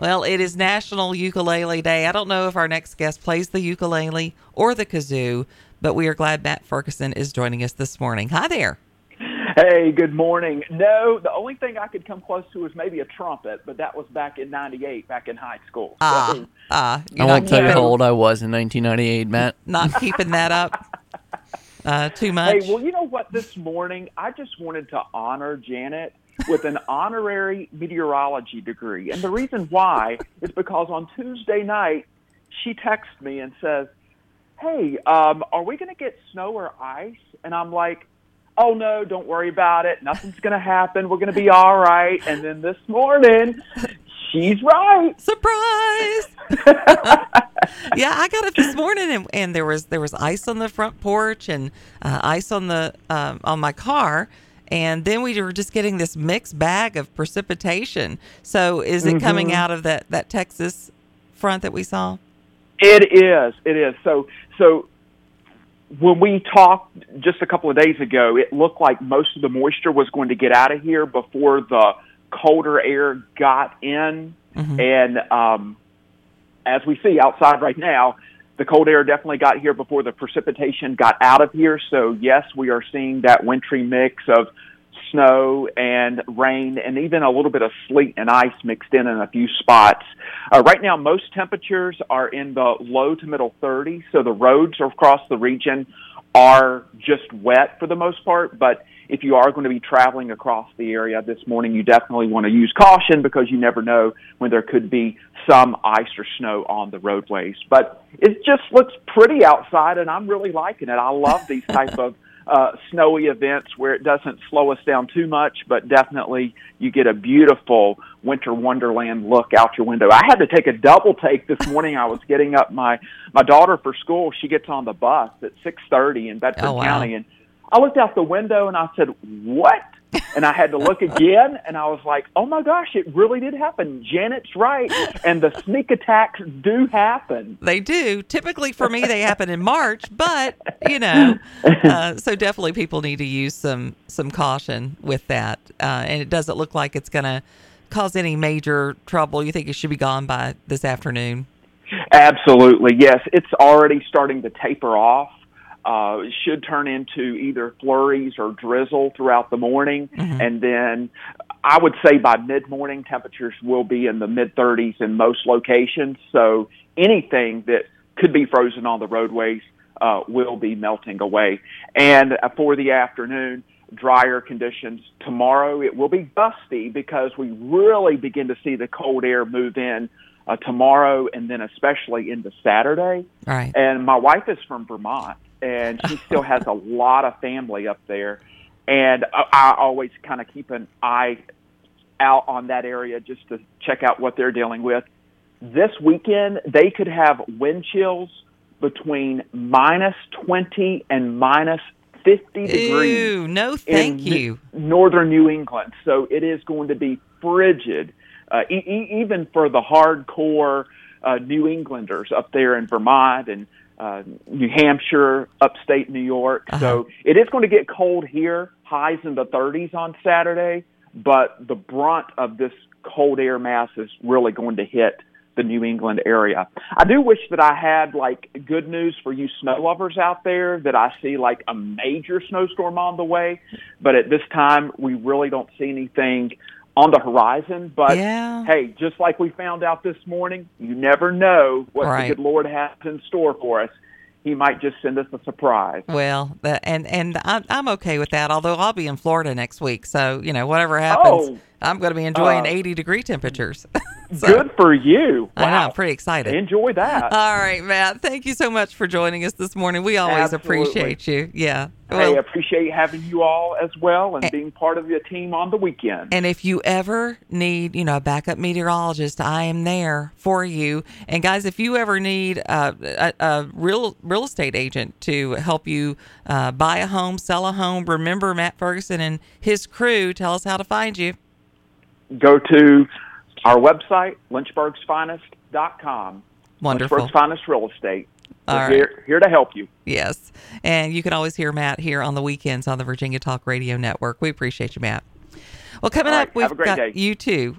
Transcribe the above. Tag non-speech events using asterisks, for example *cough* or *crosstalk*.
Well, it is National Ukulele Day. I don't know if our next guest plays the ukulele or the kazoo, but we are glad Matt Ferguson is joining us this morning. Hi there. Hey, good morning. No, the only thing I could come close to was maybe a trumpet, but that was back in '98, back in high school. Ah, So, ah, I you're won't not tell you how old I was in 1998, Matt. *laughs* not keeping that up uh, too much. hey, well, you know what? This morning, I just wanted to honor Janet with an honorary meteorology degree, and the reason why is because on Tuesday night, she texted me and says, "Hey, um, are we going to get snow or ice?" And I'm like. Oh no, don't worry about it. Nothing's going to happen. We're going to be all right. And then this morning, she's right. Surprise! *laughs* yeah, I got up this morning and, and there was there was ice on the front porch and uh, ice on the um, on my car, and then we were just getting this mixed bag of precipitation. So, is it coming out of that that Texas front that we saw? It is. It is. So so when we talked just a couple of days ago, it looked like most of the moisture was going to get out of here before the colder air got in. And um, as we see outside right now, the cold air definitely got here before the precipitation got out of here. So yes, we are seeing that wintry mix of snow and rain and even a little bit of sleet and ice mixed in in a few spots. Uh, right now, most temperatures are in the low to middle 30s, so the roads across the region are just wet for the most part. But if you are going to be traveling across the area this morning, you definitely want to use caution because you never know when there could be some ice or snow on the roadways. But it just looks pretty outside, and I'm really liking it. I love these type of uh, snowy events where it doesn't slow us down too much, but definitely you get a beautiful winter wonderland look out your window. I had to take a double take this morning. I was getting up my my daughter for school. She gets on the bus at six thirty in Bedford Oh, wow. County, and I looked out the window and I said, "What?" And I had to look again, and I was like, "Oh my gosh, it really did happen." Janet's right, and the sneak attacks do happen. They do. Typically for me, they happen in March, but you know, uh, so definitely people need to use some some caution with that. Uh, and it doesn't look like it's going to cause any major trouble. You think it should be gone by this afternoon? Absolutely, yes. It's already starting to taper off. Uh, should turn into either flurries or drizzle throughout the morning, and then I would say by mid morning temperatures will be in the mid 30s in most locations. So anything that could be frozen on the roadways uh, will be melting away. And uh, for the afternoon, drier conditions. Tomorrow it will be dusty because we really begin to see the cold air move in uh, tomorrow and then especially into Saturday. All right. And my wife is from Vermont, and she still has a lot of family up there. And I, I always kind of keep an eye out on that area just to check out what they're dealing with. This weekend, they could have wind chills between minus 20 and minus 50 degrees Ew, no, thank you. northern New England. So it is going to be frigid, uh, e- e- even for the hardcore uh, New Englanders up there in Vermont and uh, New Hampshire, upstate New York. So it is going to get cold here, highs in the 30s on Saturday, but the brunt of this cold air mass is really going to hit the New England area. I do wish that I had like good news for you snow lovers out there that I see like a major snowstorm on the way, but at this time we really don't see anything on the horizon. But Yeah. hey, just like we found out this morning, you never know what Right. the good Lord has in store for us. He might just send us a surprise. Well, and and I'm I'm okay with that. Although I'll be in Florida next week, so you know whatever happens, Oh, I'm going to be enjoying uh, 80 degree temperatures. *laughs* So, Good for you. I know, Wow. I'm pretty excited. Enjoy that. *laughs* All right, Matt. Thank you so much for joining us this morning. We always Absolutely. appreciate you. Yeah. hey, Well, appreciate having you all as well and And- being part of the team on the weekend. and if you ever need, you know, a backup meteorologist, I am there for you. And guys, if you ever need uh, a, a real real estate agent to help you uh, buy a home, sell a home, remember Matt Ferguson and his crew. Tell us how to find you. Go to our website, lynchburgsfinest.com. Wonderful. Lynchburg's Finest Real Estate. We're right. here, here to help you. Yes. And you can always hear Matt here on the weekends on the Virginia Talk Radio Network. We appreciate you, Matt. Well, coming up, we've Have a great got day. you too.